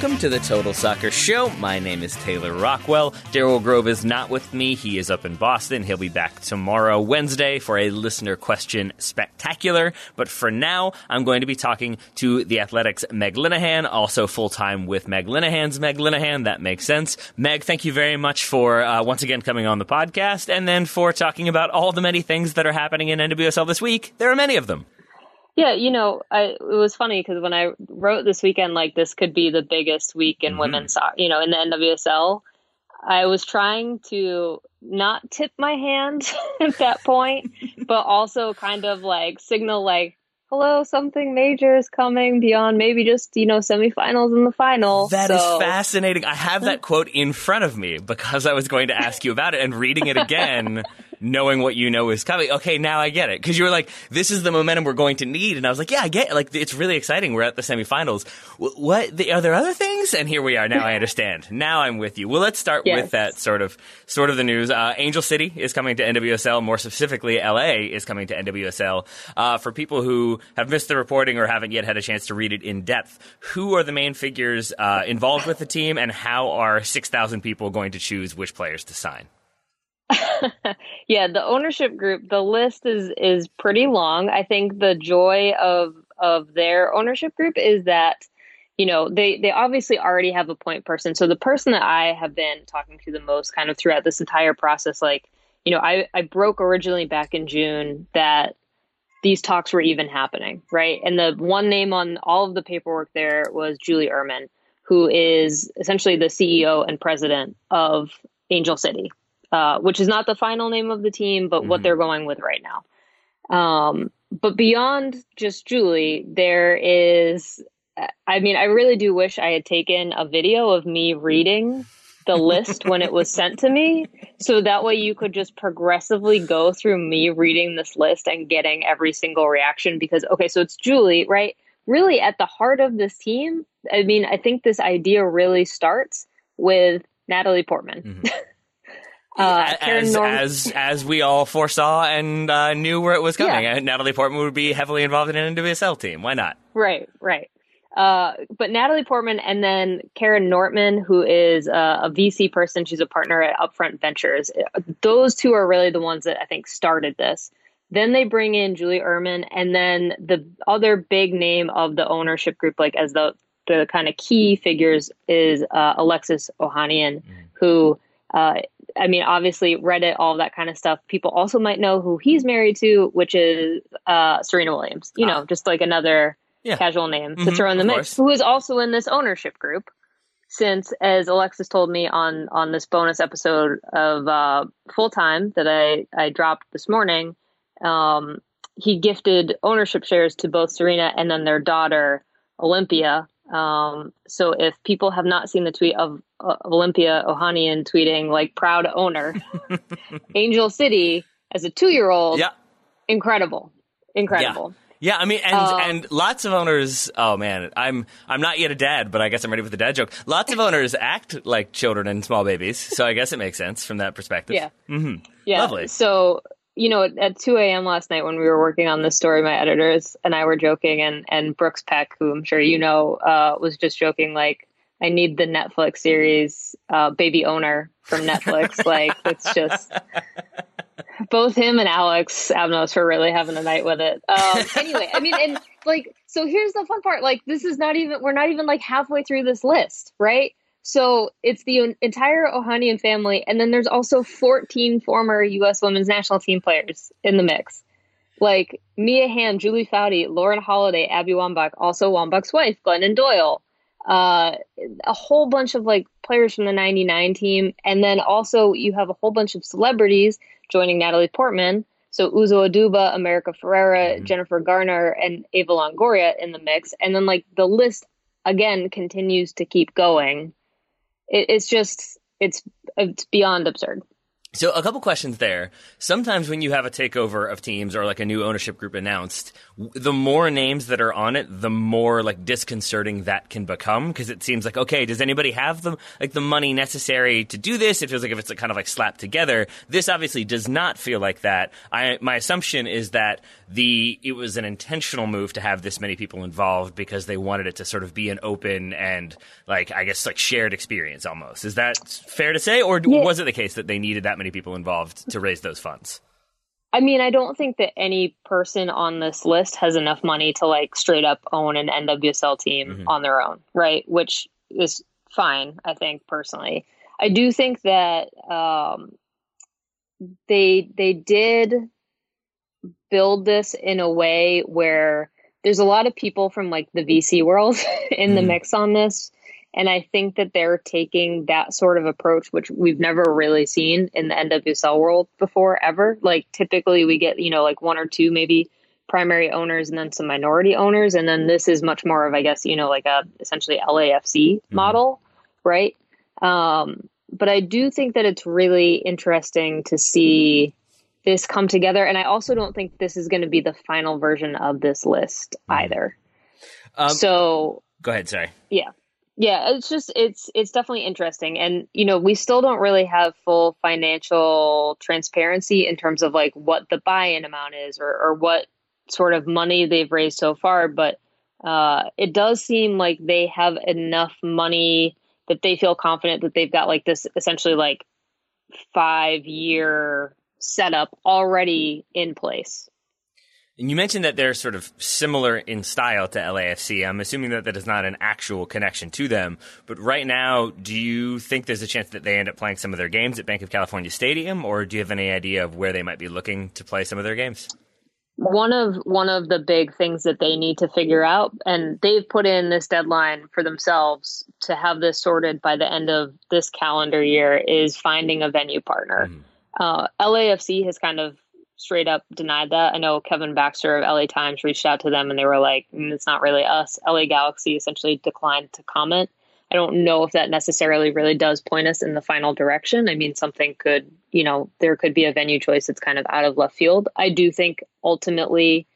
welcome to the Total Soccer Show. My name is Taylor Rockwell. Daryl Grove is not with me. He is up in Boston. He'll be back tomorrow, Wednesday, for a listener question spectacular. But for now, I'm going to be talking to the Athletic's Meg Linehan, also full time with Meg Linehan's Meg Linehan. That makes sense. Meg, thank you very much for uh, once again coming on the podcast and then for talking about all the many things that are happening in NWSL this week. There are many of them. Yeah, you know, I, it was funny because when I wrote this weekend, like this could be the biggest week in mm-hmm. women's you know, in the NWSL. I was trying to not tip my hand at that point, but also kind of like signal like, hello, something major is coming beyond maybe just, you know, semifinals and the final. That so. is fascinating. I have that quote in front of me because I was going to ask you about it and reading it again knowing what you know is coming. Okay, now I get it. Because you were like, this is the momentum we're going to need. And I was like, yeah, I get it. Like, it's really exciting. We're at the semifinals. What? The, are there other things? And here we are. Now I understand. Now I'm with you. Well, let's start yes. with that sort of, sort of the news. Uh, Angel City is coming to NWSL. More specifically, LA is coming to NWSL. Uh, for people who have missed the reporting or haven't yet had a chance to read it in depth, who are the main figures uh, involved with the team and how are 6,000 people going to choose which players to sign? yeah, the ownership group, the list is is pretty long. I think the joy of of their ownership group is that you know they they obviously already have a point person. So the person that I have been talking to the most kind of throughout this entire process like, you know, I I broke originally back in June that these talks were even happening, right? And the one name on all of the paperwork there was Julie Uhrman, who is essentially the CEO and president of Angel City, uh, which is not the final name of the team, but mm-hmm. what they're going with right now. Um, but beyond just Julie, there is, I mean, I really do wish I had taken a video of me reading the list when it was sent to me. So that way you could just progressively go through me reading this list and getting every single reaction because, okay, so it's Julie, right? Really at the heart of this team, I mean, I think this idea really starts with Natalie Portman. Mm-hmm. Uh, as, Norm- as as we all foresaw and uh, knew where it was coming. Yeah. Natalie Portman would be heavily involved in an NWSL team. Why not? Right, right. Uh, but Natalie Portman and then Kara Nortman, who is a, a, VC person, she's a partner at Upfront Ventures. Those two are really the ones that I think started this. Then they bring in Julie Uhrman, and then the other big name of the ownership group, like as the the kind of key figures, is uh, Alexis Ohanian, mm. who uh, I mean, obviously, Reddit, all that kind of stuff. People also might know who he's married to, which is uh, Serena Williams. You know, ah. just like another yeah. casual name mm-hmm, to throw in the mix, course. who is also in this ownership group. Since, as Alexis told me on on this bonus episode of uh, Full Time that I I dropped this morning, um, he gifted ownership shares to both Serena and then their daughter Olympia, um, so if people have not seen the tweet of, uh, Olympia Ohanian tweeting like proud owner, Angel City as a two year old, yeah, incredible, incredible. Yeah. Yeah, I mean, and um, and lots of owners. Oh man, I'm I'm not yet a dad, but I guess I'm ready for the dad joke. Lots of owners act like children and small babies, so I guess it makes sense from that perspective. Yeah, mm-hmm. yeah. Lovely. So you know, at 2 a.m. last night when we were working on this story, my editors and I were joking, and and Brooks Peck, who I'm sure you know, uh, was just joking like, I need the Netflix series uh, Baby Owner from Netflix. like, it's just both him and Alex Abnos were really having a night with it. Um, anyway, I mean, and like, so here's the fun part. Like, this is not even we're not even like halfway through this list, right? So it's the entire Ohanian family, and then there's also 14 former U.S. Women's National Team players in the mix, like Mia Hamm, Julie Foudy, Lauren Holiday, Abby Wambach, also Wambach's wife, Glennon Doyle, uh, a whole bunch of like players from the 99 team, and then also you have a whole bunch of celebrities joining Natalie Portman. So Uzo Aduba, America Ferrera, mm-hmm. Jennifer Garner, and Eva Longoria in the mix, and then like the list again continues to keep going it, it's just it's it's beyond absurd. So a couple questions there. Sometimes when you have a takeover of teams or like a new ownership group announced, the more names that are on it, the more like disconcerting that can become because it seems like okay, does anybody have the like the money necessary to do this? It feels like if it's like, kind of like slapped together. This obviously does not feel like that. I my assumption is that the it was an intentional move to have this many people involved because they wanted it to sort of be an open and like I guess like shared experience almost. Is that fair to say or yeah. was it the case that they needed that many people involved to raise those funds. I mean, I don't think that any person on this list has enough money to like straight up own an NWSL team mm-hmm. on their own, right? Which is fine, I think personally. I do think that um, they they did build this in a way where there's a lot of people from like the VC world in mm-hmm. the mix on this and I think that they're taking that sort of approach, which we've never really seen in the NWSL world before, ever. Like typically we get, you know, like one or two maybe primary owners and then some minority owners. And then this is much more of, I guess, you know, like a essentially LAFC mm-hmm. model, right? Um, but I do think that it's really interesting to see this come together. And I also don't think this is going to be the final version of this list mm-hmm. either. Um, so go ahead. Sorry. Yeah yeah it's just it's it's definitely interesting. And you know we still don't really have full financial transparency in terms of like what the buy-in amount is or, or what sort of money they've raised so far. But uh, it does seem like they have enough money that they feel confident that they've got like this essentially like five year setup already in place and you mentioned that they're sort of similar in style to LAFC. I'm assuming that that is not an actual connection to them. But right now, do you think there's a chance that they end up playing some of their games at Banc of California Stadium, or do you have any idea of where they might be looking to play some of their games? One of one of the big things that they need to figure out, and they've put in this deadline for themselves to have this sorted by the end of this calendar year, is finding a venue partner. Mm. Uh, LAFC has kind of straight up denied that. I know Kevin Baxter of LA Times reached out to them and they were like, mm, it's not really us. LA Galaxy essentially declined to comment. I don't know if that necessarily really does point us in the final direction. I mean, something could, you know, there could be a venue choice that's kind of out of left field. I do think ultimately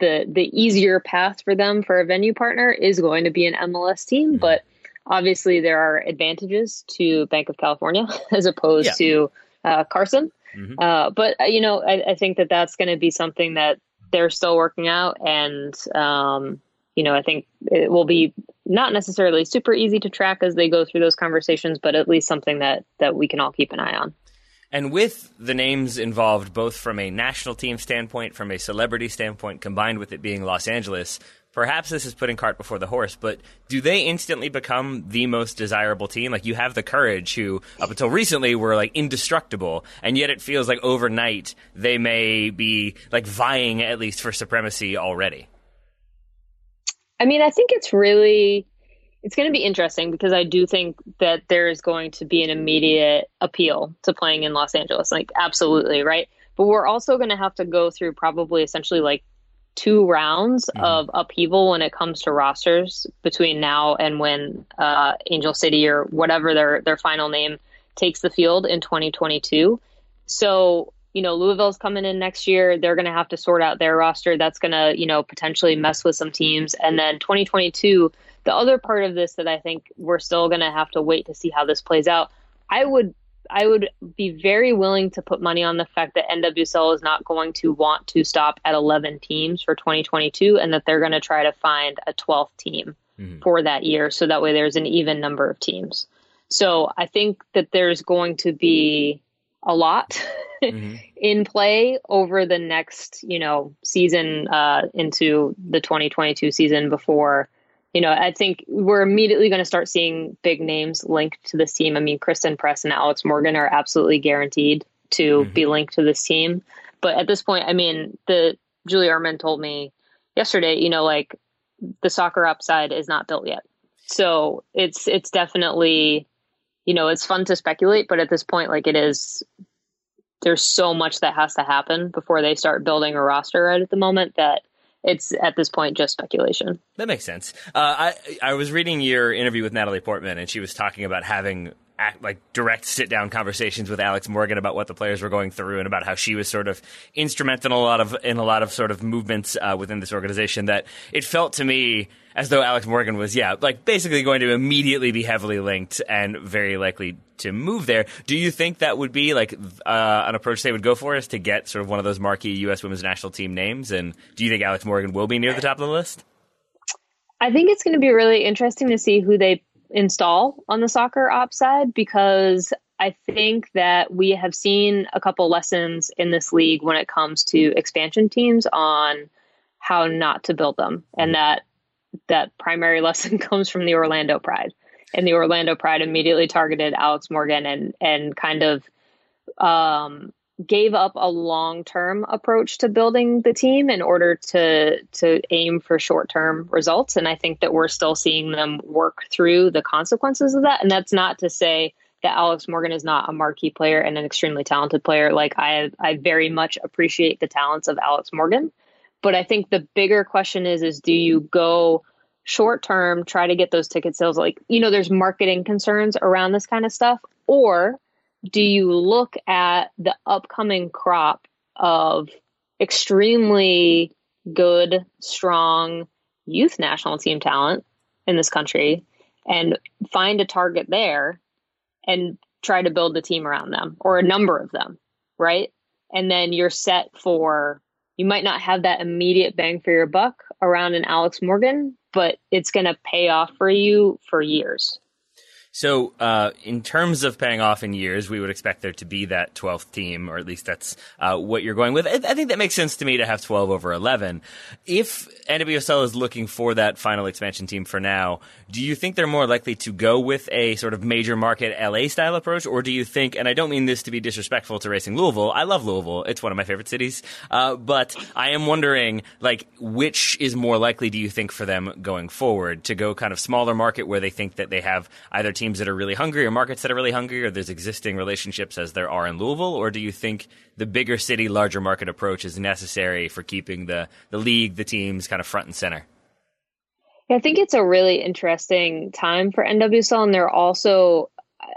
the the easier path for them for a venue partner is going to be an MLS team, mm-hmm. but obviously there are advantages to Banc of California as opposed yeah. to uh, Carson. Mm-hmm. Uh, but uh, you know, I, I think that that's going to be something that they're still working out, and um, you know, I think it will be not necessarily super easy to track as they go through those conversations, but at least something that that we can all keep an eye on. And with the names involved, both from a national team standpoint, from a celebrity standpoint, combined with it being Los Angeles, perhaps this is putting cart before the horse, but do they instantly become the most desirable team? Like you have the courage who up until recently were like indestructible, and yet it feels like overnight they may be like vying at least for supremacy already. I mean, I think it's really it's going to be interesting because I do think that there is going to be an immediate appeal to playing in Los Angeles. Like absolutely, right? But we're also going to have to go through probably essentially like two rounds mm-hmm. of upheaval when it comes to rosters between now and when uh, Angel City or whatever their their final name takes the field in 2022. So you know Louisville's coming in next year. They're going to have to sort out their roster. That's going to you know potentially mess with some teams. And then 2022, the other part of this that I think we're still going to have to wait to see how this plays out. I would I would be very willing to put money on the fact that NWSL is not going to want to stop at 11 teams for 2022 and that they're going to try to find a 12th team mm-hmm. for that year. So that way there's an even number of teams. So I think that there's going to be a lot mm-hmm. in play over the next, you know, season uh, into the 2022 season before you know, I think we're immediately going to start seeing big names linked to this team. I mean, Christen Press and Alex Morgan are absolutely guaranteed to mm-hmm. be linked to this team. But at this point, I mean, the Julie Uhrman told me yesterday, you know, like the soccer upside is not built yet. So it's it's definitely, you know, it's fun to speculate, but at this point, like it is there's so much that has to happen before they start building a roster right at the moment that it's at this point just speculation. That makes sense. Uh, I I was reading your interview with Natalie Portman, and she was talking about having act, like direct sit down conversations with Alex Morgan about what the players were going through and about how she was sort of instrumental in a lot of in a lot of sort of movements uh, within this organization. That it felt to me as though Alex Morgan was, yeah, like basically going to immediately be heavily linked and very likely to move there. Do you think that would be like uh, an approach they would go for is to get sort of one of those marquee U.S. women's national team names? And do you think Alex Morgan will be near the top of the list? I think it's going to be really interesting to see who they install on the soccer ops side because I think that we have seen a couple lessons in this league when it comes to expansion teams on how not to build them and that that primary lesson comes from the Orlando Pride. And the Orlando Pride immediately targeted Alex Morgan and and kind of um, gave up a long term approach to building the team in order to to aim for short term results. And I think that we're still seeing them work through the consequences of that. And that's not to say that Alex Morgan is not a marquee player and an extremely talented player. Like I I very much appreciate the talents of Alex Morgan. But I think the bigger question is is do you go short term try to get those ticket sales like you know there's marketing concerns around this kind of stuff or do you look at the upcoming crop of extremely good strong youth national team talent in this country and find a target there and try to build a team around them or a number of them right and then you're set for you might not have that immediate bang for your buck around an Alex Morgan, but it's going to pay off for you for years. So, uh, in terms of paying off in years, we would expect there to be that 12th team, or at least that's uh, what you're going with. I, I, think that makes sense to me to have 12 over 11. If NWSL is looking for that final expansion team for now, do you think they're more likely to go with a sort of major market LA style approach, or do you think, and I don't mean this to be disrespectful to Racing Louisville, I love Louisville, it's one of my favorite cities, uh, but I am wondering, like, which is more likely, do you think, for them going forward? To go kind of smaller market where they think that they have either team teams that are really hungry or markets that are really hungry or there's existing relationships as there are in Louisville? Or do you think the bigger city, larger market approach is necessary for keeping the, the league, the teams kind of front and center? Yeah, I think it's a really interesting time for NWSL, and they're also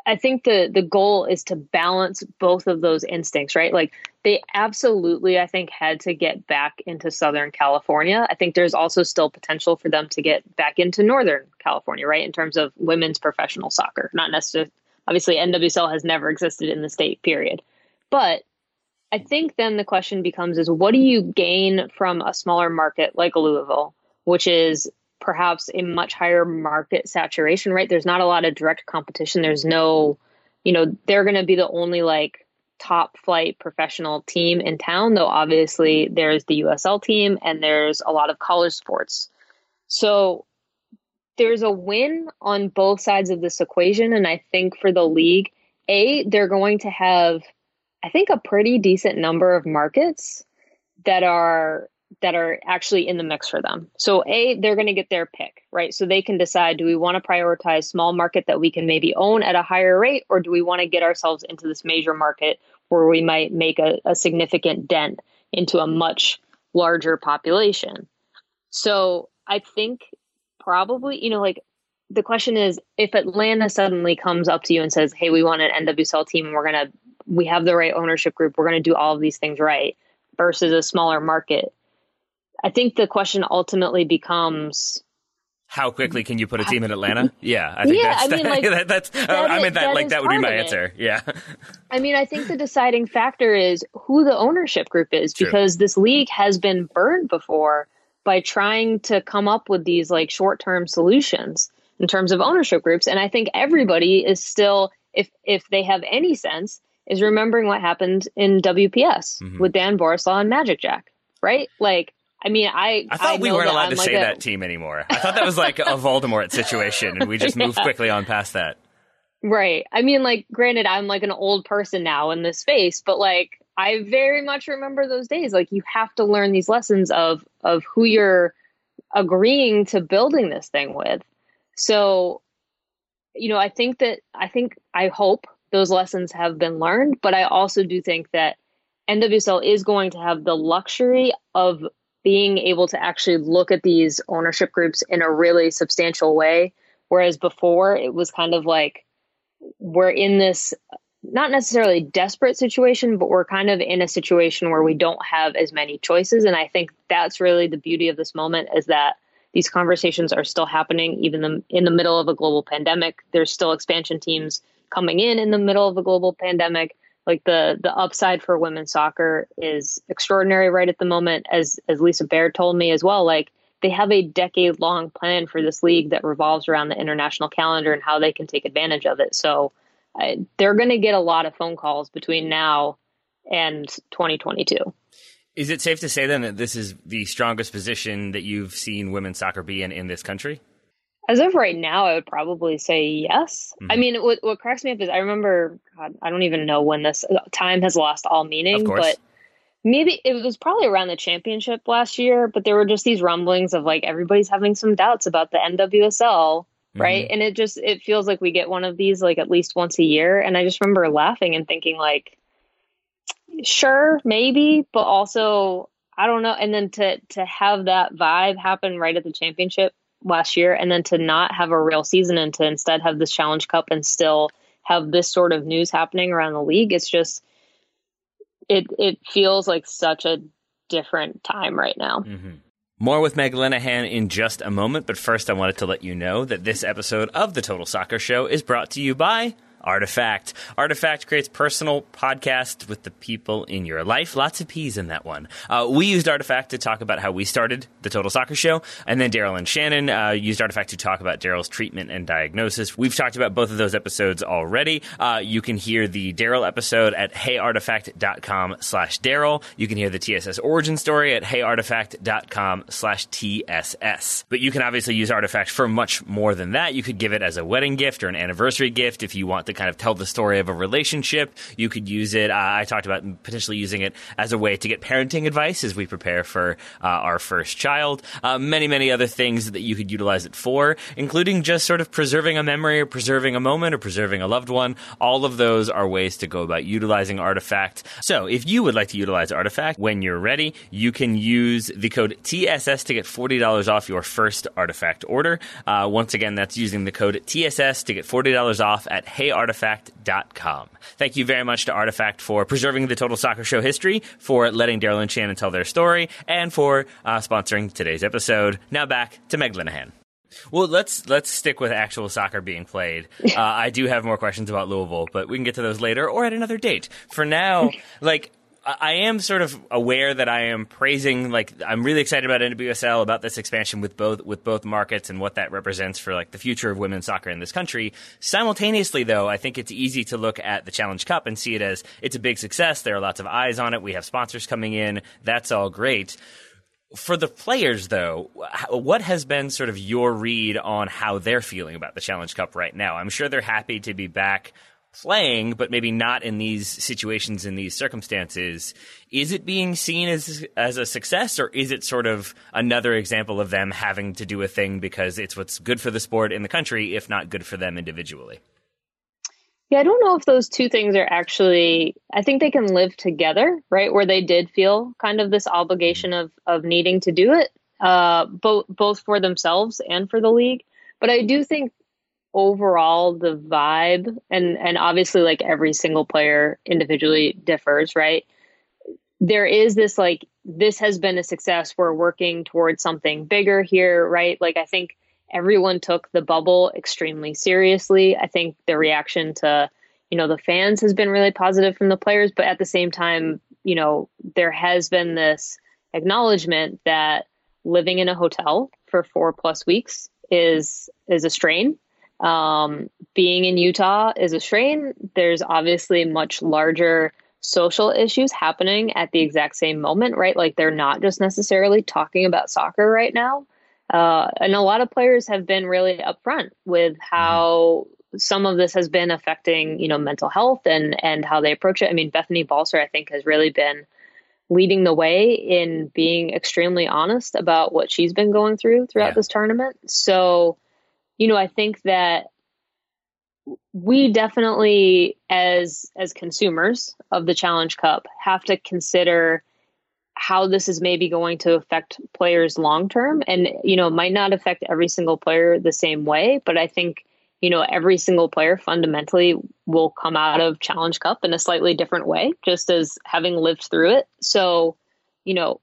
I think the the goal is to balance both of those instincts, right? Like they absolutely, I think, had to get back into Southern California. I think there's also still potential for them to get back into Northern California, right? In terms of women's professional soccer, not necessarily. Obviously, NWSL has never existed in the state, period. But I think then the question becomes: is what do you gain from a smaller market like Louisville, which is perhaps a much higher market saturation rate. There's not a lot of direct competition. There's no, you know, they're going to be the only like top flight professional team in town, though obviously there's the USL team and there's a lot of college sports. So there's a win on both sides of this equation. And I think for the league, A, they're going to have, I think, a pretty decent number of markets that are that are actually in the mix for them. So A, they're going to get their pick, right? So they can decide do we want to prioritize small market that we can maybe own at a higher rate or do we want to get ourselves into this major market where we might make a, a significant dent into a much larger population. So I think probably, you know, like the question is if Atlanta suddenly comes up to you and says, "Hey, we want an NWSL team and we're going to we have the right ownership group. We're going to do all of these things right." versus a smaller market I think the question ultimately becomes how quickly can you put a team in Atlanta? Yeah, I think yeah, that's, I mean, like, that, that's that I mean that, that like that would be my answer. Yeah. I mean, I think the deciding factor is who the ownership group is True. because this league has been burned before by trying to come up with these like short-term solutions in terms of ownership groups and I think everybody is still if if they have any sense is remembering what happened in WPS mm-hmm. with Dan Borislow and Magic Jack, right? Like I mean, I I thought I we weren't allowed I'm to like say a, that team anymore. I thought that was like a Voldemort situation, and we just yeah. moved quickly on past that. Right. I mean, like, granted, I'm like an old person now in this space, but like, I very much remember those days. Like, you have to learn these lessons of of who you're agreeing to building this thing with. So, you know, I think that I think I hope those lessons have been learned, but I also do think that NWSL is going to have the luxury of being able to actually look at these ownership groups in a really substantial way. Whereas before it was kind of like, we're in this not necessarily desperate situation, but we're kind of in a situation where we don't have as many choices. And I think that's really the beauty of this moment is that these conversations are still happening even in the middle of a global pandemic. There's still expansion teams coming in in the middle of a global pandemic. Like the the upside for women's soccer is extraordinary right at the moment, as as Lisa Baird told me as well. Like they have a decade long plan for this league that revolves around the international calendar and how they can take advantage of it. So they're going to get a lot of phone calls between now and 2022. Is it safe to say then that this is the strongest position that you've seen women's soccer be in in this country? As of right now, I would probably say yes. Mm-hmm. I mean, what, what cracks me up is I remember, God, I don't even know when this time has lost all meaning, but maybe it was probably around the championship last year, but there were just these rumblings of like everybody's having some doubts about the NWSL right mm-hmm. and it just it feels like we get one of these like at least once a year and i just remember laughing and thinking like sure maybe but also i don't know and then to to have that vibe happen right at the championship last year and then to not have a real season and to instead have this challenge cup and still have this sort of news happening around the league it's just it it feels like such a different time right now mm-hmm. More with Meg Linehan in just a moment, but first I wanted to let you know that this episode of the Total Soccer Show is brought to you by Artifact. Artifact creates personal podcasts with the people in your life. Lots of P's in that one. Uh, we used Artifact to talk about how we started the Total Soccer Show, and then Daryl and Shannon uh, used Artifact to talk about Daryl's treatment and diagnosis. We've talked about both of those episodes already. Uh, you can hear the Daryl episode at heyartifact.com slash Daryl. You can hear the TSS origin story at heyartifact.com slash TSS. But you can obviously use Artifact for much more than that. You could give it as a wedding gift or an anniversary gift if you want to kind of tell the story of a relationship. You could use it. Uh, I talked about potentially using it as a way to get parenting advice as we prepare for uh, our first child. Uh, many, many other things that you could utilize it for, including just sort of preserving a memory or preserving a moment or preserving a loved one. All of those are ways to go about utilizing Artifact. So if you would like to utilize Artifact when you're ready, you can use the code TSS to get $40 off your first Artifact order. Uh, once again, that's using the code TSS to get $40 off at Hey artifact.com. Thank you very much to Artifact for preserving the Total Soccer Show history, for letting Daryl and Shannon tell their story, and for uh, sponsoring today's episode. Now back to Meg Linehan. Well, let's let's stick with actual soccer being played. Uh, I do have more questions about Louisville, but we can get to those later or at another date. For now, like I am sort of aware that I am praising like I'm really excited about NWSL about this expansion with both with both markets and what that represents for like the future of women's soccer in this country. Simultaneously though, I think it's easy to look at the Challenge Cup and see it as it's a big success. There are lots of eyes on it. We have sponsors coming in. That's all great. For the players though, what has been sort of your read on how they're feeling about the Challenge Cup right now? I'm sure they're happy to be back playing, but maybe not in these situations, in these circumstances. Is it being seen as as a success, or is it sort of another example of them having to do a thing because it's what's good for the sport in the country, if not good for them individually? Yeah, I don't know if those two things are actually. I think they can live together, right? Where they did feel kind of this obligation of of needing to do it, uh, both both for themselves and for the league. But I do think overall the vibe and and obviously like every single player individually differs right? There is this like this has been a success. We're working towards something bigger here right? Like i think everyone took the bubble extremely seriously. I think the reaction to you know the fans has been really positive from the players but at the same time you know there has been this acknowledgement that living in a hotel for 4 plus weeks is is a strain um, being in Utah is a strain. There's obviously much larger social issues happening at the exact same moment, right? Like they're not just necessarily talking about soccer right now. Uh, and a lot of players have been really upfront with how some of this has been affecting, you know, mental health and and how they approach it. I mean, Bethany Balcer, I think, has really been leading the way in being extremely honest about what she's been going through throughout yeah. this tournament. So you know, I think that we definitely as as consumers of the challenge cup have to consider how this is maybe going to affect players long term and you know might not affect every single player the same way but i think you know, every single player fundamentally will come out of Challenge Cup in a slightly different way, just as having lived through it. So, you know,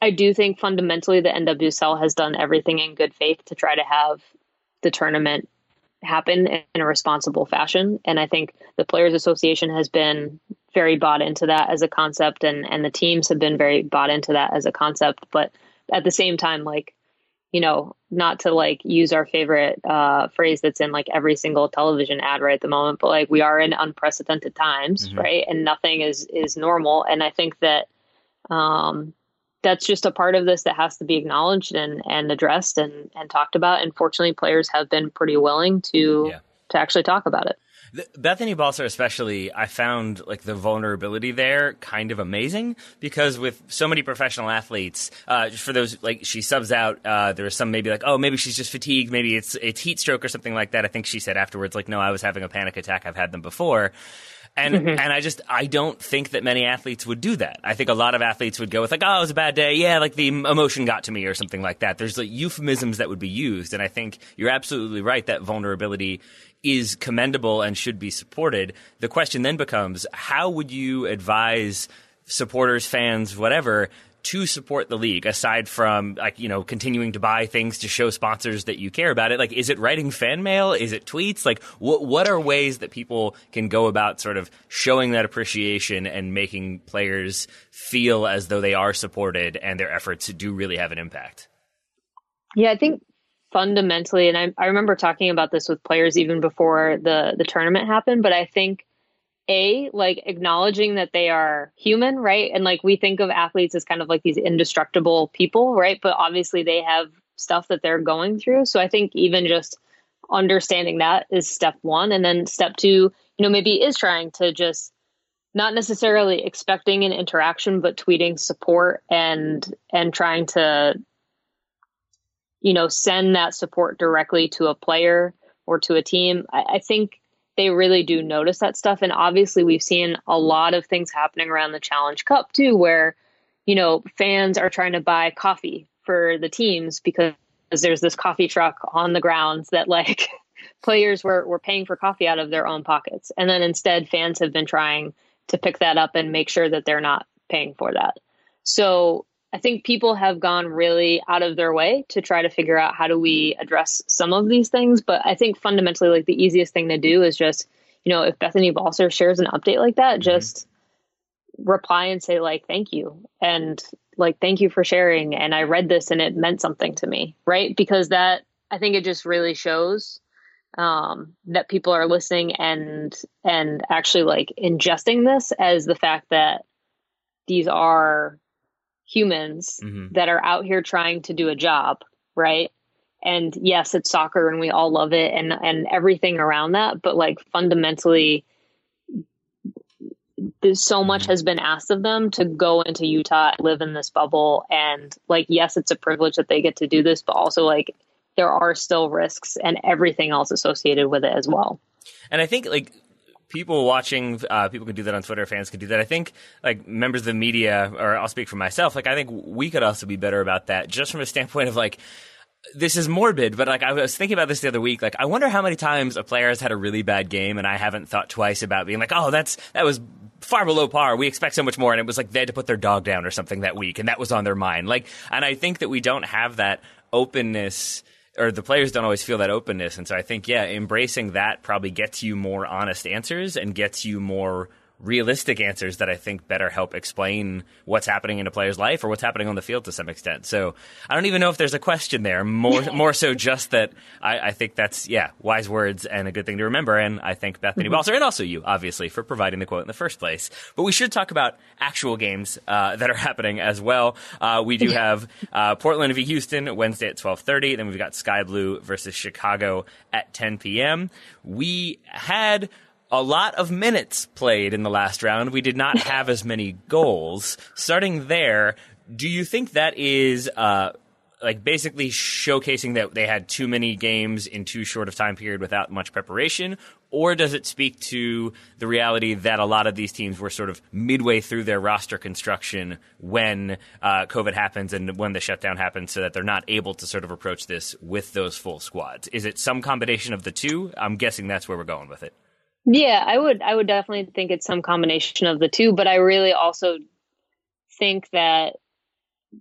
I do think fundamentally the NWSL has done everything in good faith to try to have the tournament happen in a responsible fashion. And I think the Players Association has been very bought into that as a concept and, and the teams have been very bought into that as a concept. But at the same time, like, you know, not to like use our favorite uh, phrase that's in like every single television ad right at the moment, but like we are in unprecedented times, mm-hmm. right? And nothing is is normal. And I think that um, that's just a part of this that has to be acknowledged and, and addressed and, and talked about. And fortunately, players have been pretty willing to yeah. to actually talk about it. Bethany Balcer, especially, I found like the vulnerability there kind of amazing because with so many professional athletes, uh, just for those like she subs out, uh, there was some maybe like, oh, maybe she's just fatigued, maybe it's it's heat stroke or something like that. I think she said afterwards, like, no, I was having a panic attack. I've had them before. And mm-hmm. and I just I don't think that many athletes would do that. I think a lot of athletes would go with like, oh, it was a bad day. Yeah, like the emotion got to me or something like that. There's like euphemisms that would be used, and I think you're absolutely right that vulnerability is commendable and should be supported. The question then becomes, how would you advise supporters, fans, whatever, to support the league aside from like you know continuing to buy things to show sponsors that you care about it. Like is it writing fan mail? Is it tweets? Like what what are ways that people can go about sort of showing that appreciation and making players feel as though they are supported and their efforts do really have an impact? Yeah i think fundamentally and I, I remember talking about this with players even before the the tournament happened but i think a like acknowledging that they are human right? And like we think of athletes as kind of like these indestructible people right? But obviously they have stuff that they're going through. So i think even just understanding that is step one. And then step two you know maybe is trying to just not necessarily expecting an interaction but tweeting support and and trying to you know send that support directly to a player or to a team. I, I think they really do notice that stuff. And obviously, we've seen a lot of things happening around the Challenge Cup too, where, you know, fans are trying to buy coffee for the teams because there's this coffee truck on the grounds that like players were, were paying for coffee out of their own pockets. And then instead, fans have been trying to pick that up and make sure that they're not paying for that. So I think people have gone really out of their way to try to figure out how do we address some of these things. But I think fundamentally, like the easiest thing to do is just, you know, if Bethany Balcer shares an update like that, mm-hmm. just reply and say like, thank you. And like, thank you for sharing. And I read this and it meant something to me. Right. Because that, I think it just really shows um, that people are listening and, and actually like ingesting this as the fact that these are humans mm-hmm. that are out here trying to do a job, right? And yes, it's soccer and we all love it and and everything around that, but like fundamentally there's so much mm-hmm. has been asked of them to go into Utah, live in this bubble and like yes, it's a privilege that they get to do this, but also like there are still risks and everything else associated with it as well. And I think like people watching, uh, people can do that on Twitter. Fans can do that. I think like members of the media, or I'll speak for myself. Like I think we could also be better about that, just from a standpoint of like this is morbid, but like I was thinking about this the other week. Like I wonder how many times a player has had a really bad game, and I haven't thought twice about being like, oh, that's that was far below par. We expect so much more, and it was like they had to put their dog down or something that week, and that was on their mind. Like, and I think that we don't have that openness or the players don't always feel that openness. And so I think, yeah, embracing that probably gets you more honest answers and gets you more realistic answers that I think better help explain what's happening in a player's life or what's happening on the field to some extent. So I don't even know if there's a question there. More more so just that I, I, think that's yeah wise words and a good thing to remember. And I thank Bethany mm-hmm. And also you obviously for providing the quote in the first place. But we should talk about actual games uh, that are happening as well. Uh, we do have uh, Portland v Houston Wednesday at twelve thirty. Then we've got Sky Blue versus Chicago at ten p.m. We had a lot of minutes played in the last round. We did not have as many goals. Starting there, do you think that is uh, like basically showcasing that they had too many games in too short of time period without much preparation, or does it speak to the reality that a lot of these teams were sort of midway through their roster construction when uh, COVID happens and when the shutdown happens, so that they're not able to sort of approach this with those full squads? Is it some combination of the two? I'm guessing that's where we're going with it. Yeah, I would I would definitely think it's some combination of the two, but I really also think that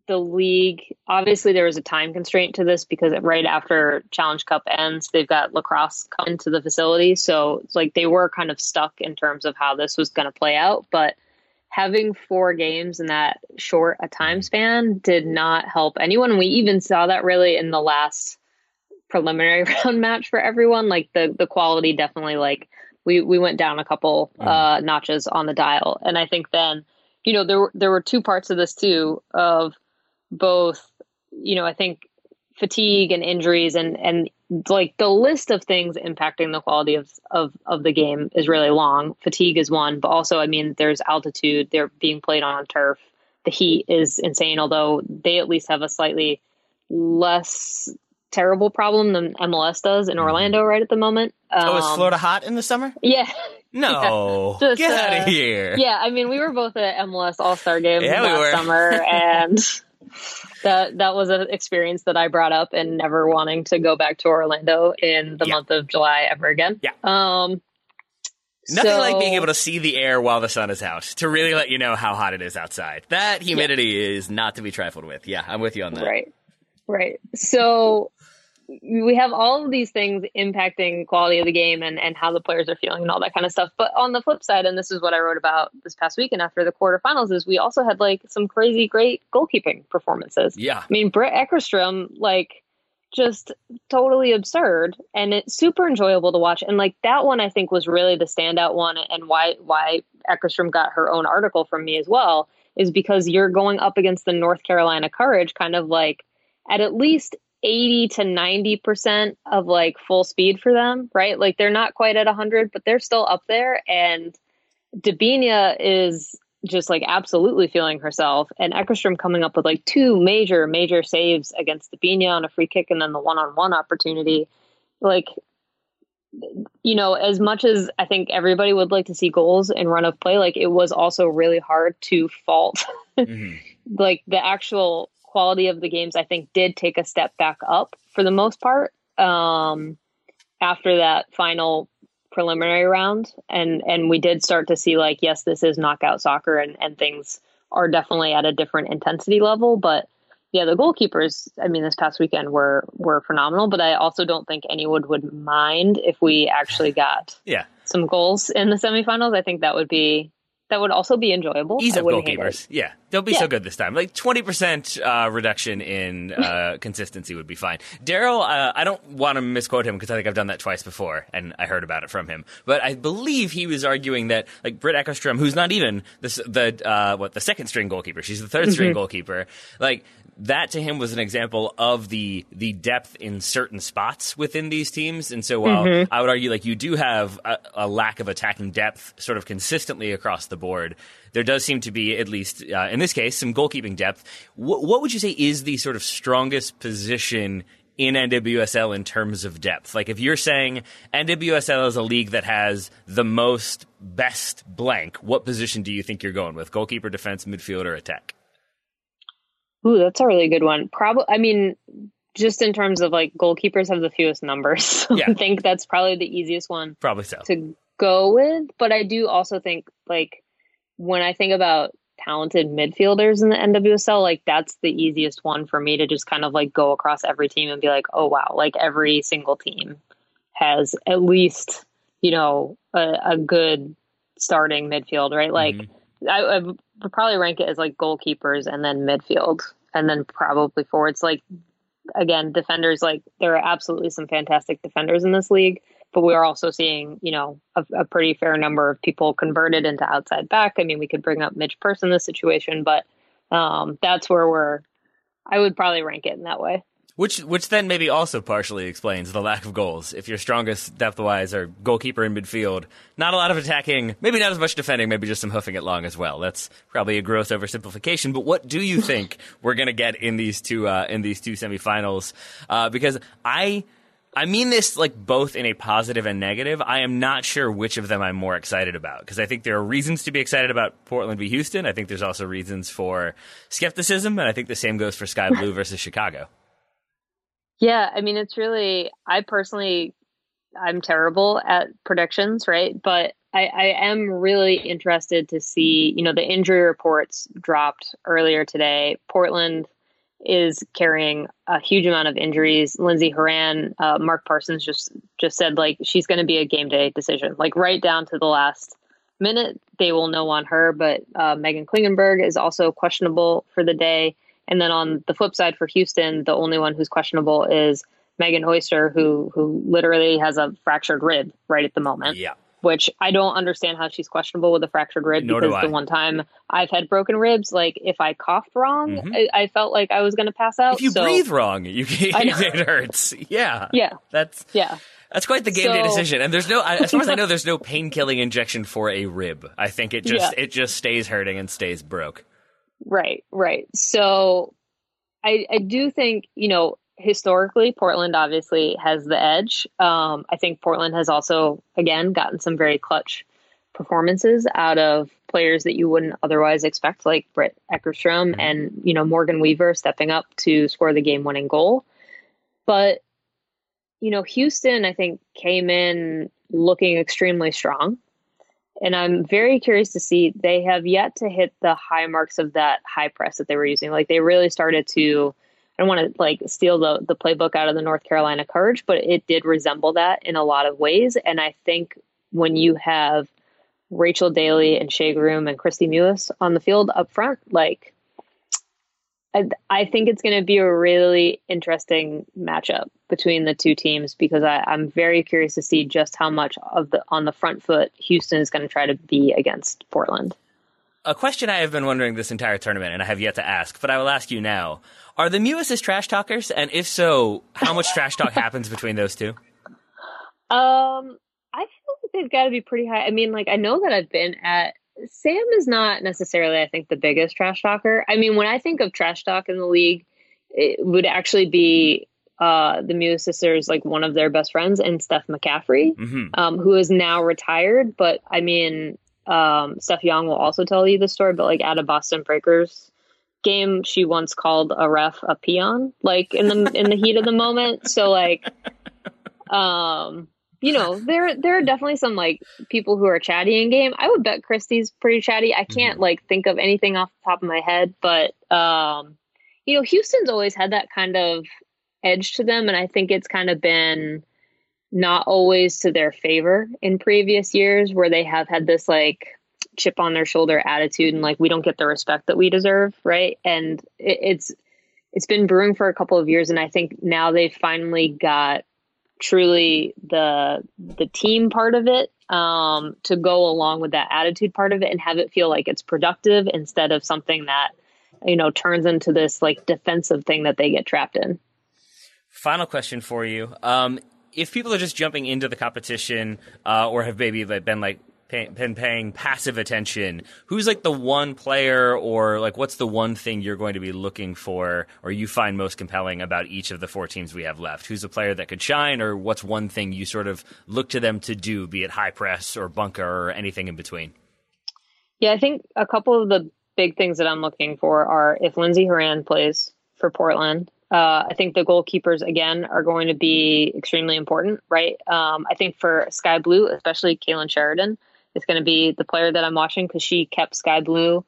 the league obviously there was a time constraint to this because right after challenge cup ends they've got lacrosse come to the facility. So it's like they were kind of stuck in terms of how this was going to play out but having four games in that short a time span did not help anyone. We even saw that really in the last preliminary round match for everyone like the the quality definitely like we we went down a couple uh notches on the dial and i think then you know there were there were two parts of this too of both you know I think fatigue and injuries and and like the list of things impacting the quality of of of the game is really long. Fatigue is one, but also I mean there's altitude. They're being played on turf. The heat is insane, although they at least have a slightly less terrible problem than MLS does in Orlando right at the moment. Um, oh, is Um, Florida hot in the summer? Yeah. No, Just, get out uh, of here. Yeah, I mean, we were both at MLS All Star games Yeah, we last were. summer, and that that was an experience that I brought up and never wanting to go back to Orlando in the Yeah. month of July ever again. Yeah. Um. Nothing so- like being able to see the air while the sun is out to really let you know how hot it is outside. That humidity is not to be trifled with. Yeah, I'm with you on that. Right. Right. So we have all of these things impacting quality of the game and, and how the players are feeling and all that kind of stuff. But on the flip side, and this is what I wrote about this past weekend after the quarterfinals, is we also had like some crazy great goalkeeping performances. Yeah. I mean, Britt Eckerstrom, like, just totally absurd and it's super enjoyable to watch. And like that one, I think was really the standout one, and why why Eckerstrom got her own article from me as well is because you're going up against the North Carolina Courage, kind of like at at least 80 to 90 percent of like full speed for them, right? Like they're not quite at 100, but they're still up there. And Debinha is just like absolutely feeling herself. And Eckerstrom coming up with like two major, major saves against Debinha on a free kick and then the one on one opportunity. Like, you know, as much as I think everybody would like to see goals in run of play, like it was also really hard to fault Mhm. like the actual quality of the games i think did take a step back up for the most part um after that final preliminary round. And and we did start to see like yes this is knockout soccer and and things are definitely at a different intensity level. But yeah the goalkeepers i mean this past weekend were were phenomenal. But i also don't think anyone would mind if we actually got Yeah. some goals in the semifinals. I think that would be that would also be enjoyable Ease wouldn't it. goalkeepers. Yeah. Don't be so good this time. Like 20% uh, reduction in uh, consistency would be fine. Daryl, uh, I don't want to misquote him because I think I've done that twice before and I heard about it from him. But I believe he was arguing that like Britt Eckerstrom, who's not even the, the uh, what the second string goalkeeper, she's the 3rd string goalkeeper, like that to him was an example of the the depth in certain spots within these teams. And so while I would argue like you do have a, a lack of attacking depth sort of consistently across the board, there does seem to be at least uh, in this case some goalkeeping depth. Wh- what would you say is the sort of strongest position? In NWSL, in terms of depth, like if you're saying NWSL is a league that has the most best blank, what position do you think you're going with? Goalkeeper, defense, midfield, or attack? Ooh, that's a really good one. Probably, I mean, just in terms of like goalkeepers have the fewest numbers. So Yeah. I think that's probably the easiest one Probably so. to go with. But I do also think like when I think about talented midfielders in the NWSL, like that's the easiest one for me to just kind of like go across every team and be like, oh wow, like every single team has at least you know a, a good starting midfield, right? Like mm-hmm. I, I would probably rank it as like goalkeepers and then midfield and then probably forwards. Like again, defenders like there are absolutely some fantastic defenders in this league, but we are also seeing you know a, a pretty fair number of people converted into outside back. I mean, we could bring up Midge Purce in this situation, but um, that's where we're. I would probably rank it in that way. Which, which then maybe also partially explains the lack of goals. If your strongest depth wise are goalkeeper and midfield, not a lot of attacking, maybe not as much defending, maybe just some hoofing it long as well. That's probably a gross oversimplification. But what do you think we're going to get in these two uh, in these two semifinals? Uh, because I I mean this like both in a positive and negative. I am not sure which of them I'm more excited about because I think there are reasons to be excited about Portland v Houston. I think there's also reasons for skepticism, and I think the same goes for Sky Blue versus Chicago. Yeah, I mean it's really I personally I'm terrible at predictions, right? But I, I am really interested to see, you know, the injury reports dropped earlier today. Portland is carrying a huge amount of injuries. Lindsey Horan, uh, Mark Parsons just just said like she's going to be a game day decision, like right down to the last minute. They will know on her, but uh, Meghan Klingenberg is also questionable for the day. And then on the flip side for Houston, the only one who's questionable is Megan Oyster, who who literally has a fractured rib right at the moment. Yeah which I don't understand how she's questionable with a fractured rib Nor because the one time I've had broken ribs, like if I coughed wrong, mm-hmm. I, I, felt like I was going to pass out. If you so. breathe wrong, you it hurts. Yeah, yeah, that's yeah. That's quite the game so, day decision, and there's no, as far as I know, there's no pain killing injection for a rib. I think it just yeah. it just stays hurting and stays broke. Right, right. So, I I do think you know historically, Portland obviously has the edge. Um, I think Portland has also, again, gotten some very clutch performances out of players that you wouldn't otherwise expect, like Britt Eckerstrom mm-hmm. and you know Morgan Weaver stepping up to score the game-winning goal. But you know, Houston, I think, came in looking extremely strong. And I'm very curious to see they have yet to hit the high marks of that high press that they were using. Like they really started to I don't want to like steal the the playbook out of the North Carolina Courage, but it did resemble that in a lot of ways. And I think when you have Rachel Daly and Shea Groom and Kristie Mewis on the field up front, like I, I think it's going to be a really interesting matchup between the two teams because I, I'm very curious to see just how much of the on the front foot Houston is going to try to be against Portland. A question I have been wondering this entire tournament, and I have yet to ask, but I will ask you now. Are the Mewises trash talkers? And if so, how much trash talk happens between those two? Um, I feel like they've got to be pretty high. I mean, like I know that I've been at Sam is not necessarily, I think, the biggest trash talker. I mean, when I think of trash talk in the league, it would actually be uh, the Mewis sisters, like one of their best friends, and Steph McCaffrey, mm-hmm. um, who is now retired. But I mean, um, Steph Young will also tell you the story, but like at a Boston Breakers game she once called a ref a peon like in the in the heat of the moment so like um you know there there are definitely some like people who are chatty in game i would bet Kristie's pretty chatty i can't mm-hmm. like think of anything off the top of my head but um you know houston's always had that kind of edge to them. And i think it's kind of been not always to their favor in previous years where they have had this like chip on their shoulder attitude and like we don't get the respect that we deserve right? And it, it's it's been brewing for a couple of years. And i think now they finally got truly the the team part of it um, to go along with that attitude part of it and have it feel like it's productive instead of something that you know turns into this like defensive thing that they get trapped in final question for you um, if people are just jumping into the competition uh, or have maybe been like pay, been paying passive attention, who's like the one player or like what's the one thing you're going to be looking for or you find most compelling about each of the four teams we have left? Who's a player that could shine or what's one thing you sort of look to them to do, be it high press or bunker or anything in between? Yeah, I think a couple of the big things that I'm looking for are if Lindsey Horan plays for Portland, uh, I think the goalkeepers again are going to be extremely important, right? Um, I think for Sky Blue, especially Kailen Sheridan, is going to be the player that I'm watching because she kept Sky Blue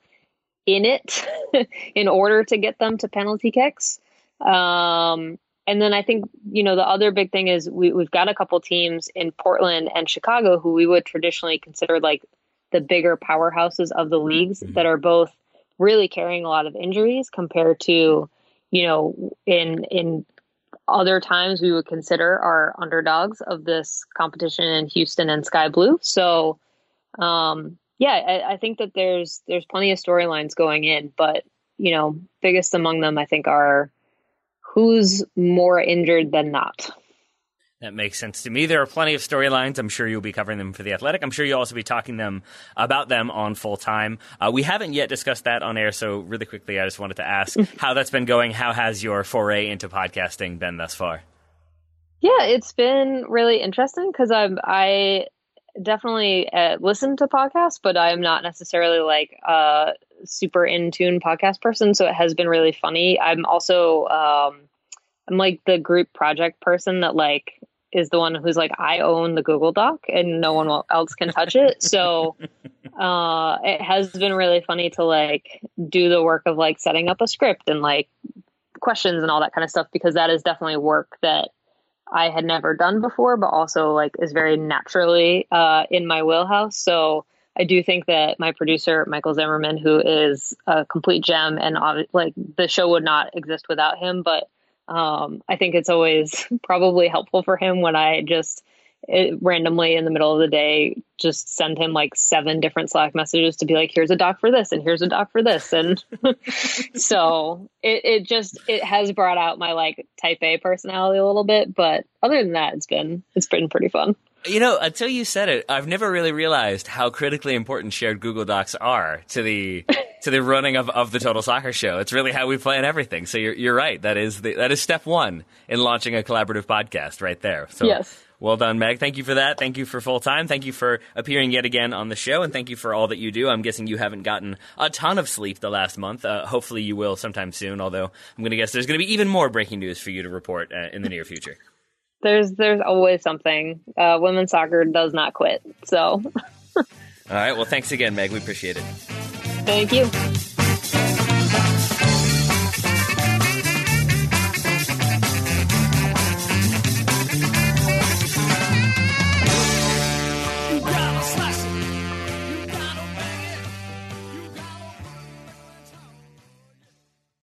in it in order to get them to penalty kicks. Um, and then I think, you know, the other big thing is we, we've got a couple teams in Portland and Chicago who we would traditionally consider like the bigger powerhouses of the leagues mm-hmm. that are both really carrying a lot of injuries compared to, you know, in in other times we would consider our underdogs of this competition in Houston and Sky Blue. So um, yeah, I, I think that there's there's plenty of storylines going in, but you know, biggest among them I think are who's more injured than not. That makes sense to me. There are plenty of storylines. I'm sure you'll be covering them for the Athletic. I'm sure you'll also be talking them about them on full time. Uh, we haven't yet discussed that on air, so really quickly, I just wanted to ask how that's been going. How has your foray into podcasting been thus far? Yeah, it's been really interesting because I'm I definitely uh, listen to podcasts, but I'm not necessarily like a super in tune podcast person. So it has been really funny. I'm also um, I'm like the group project person that like is the one who's like I own the Google Doc and no one else can touch it. So uh, it has been really funny to like do the work of like setting up a script and like questions and all that kind of stuff because that is definitely work that I had never done before, but also like is very naturally uh, in my wheelhouse. So I do think that my producer Michael Zimmerman, who is a complete gem, and like the show would not exist without him, but um, I think it's always probably helpful for him when I just it, randomly in the middle of the day just send him like seven different slack messages to be like here's a doc for this and here's a doc for this and so it, it just it has brought out my like type a personality a little bit but other than that it's been it's been pretty fun. You know, until you said it, I've never really realized how critically important shared Google Docs are to the to the running of, of the Total Soccer Show. It's really how we plan everything. So you're you're right. That is the, that is step one in launching a collaborative podcast, right there. So yes. Well done, Meg. Thank you for that. Thank you for full time. Thank you for appearing yet again on the show, and thank you for all that you do. I'm guessing you haven't gotten a ton of sleep the last month. Uh, hopefully, you will sometime soon. Although I'm going to guess there's going to be even more breaking news for you to report uh, in the near future. There's there's always something. Uh, women's soccer does not quit. So. all right. Well, thanks again, Meg. We appreciate it. Thank you.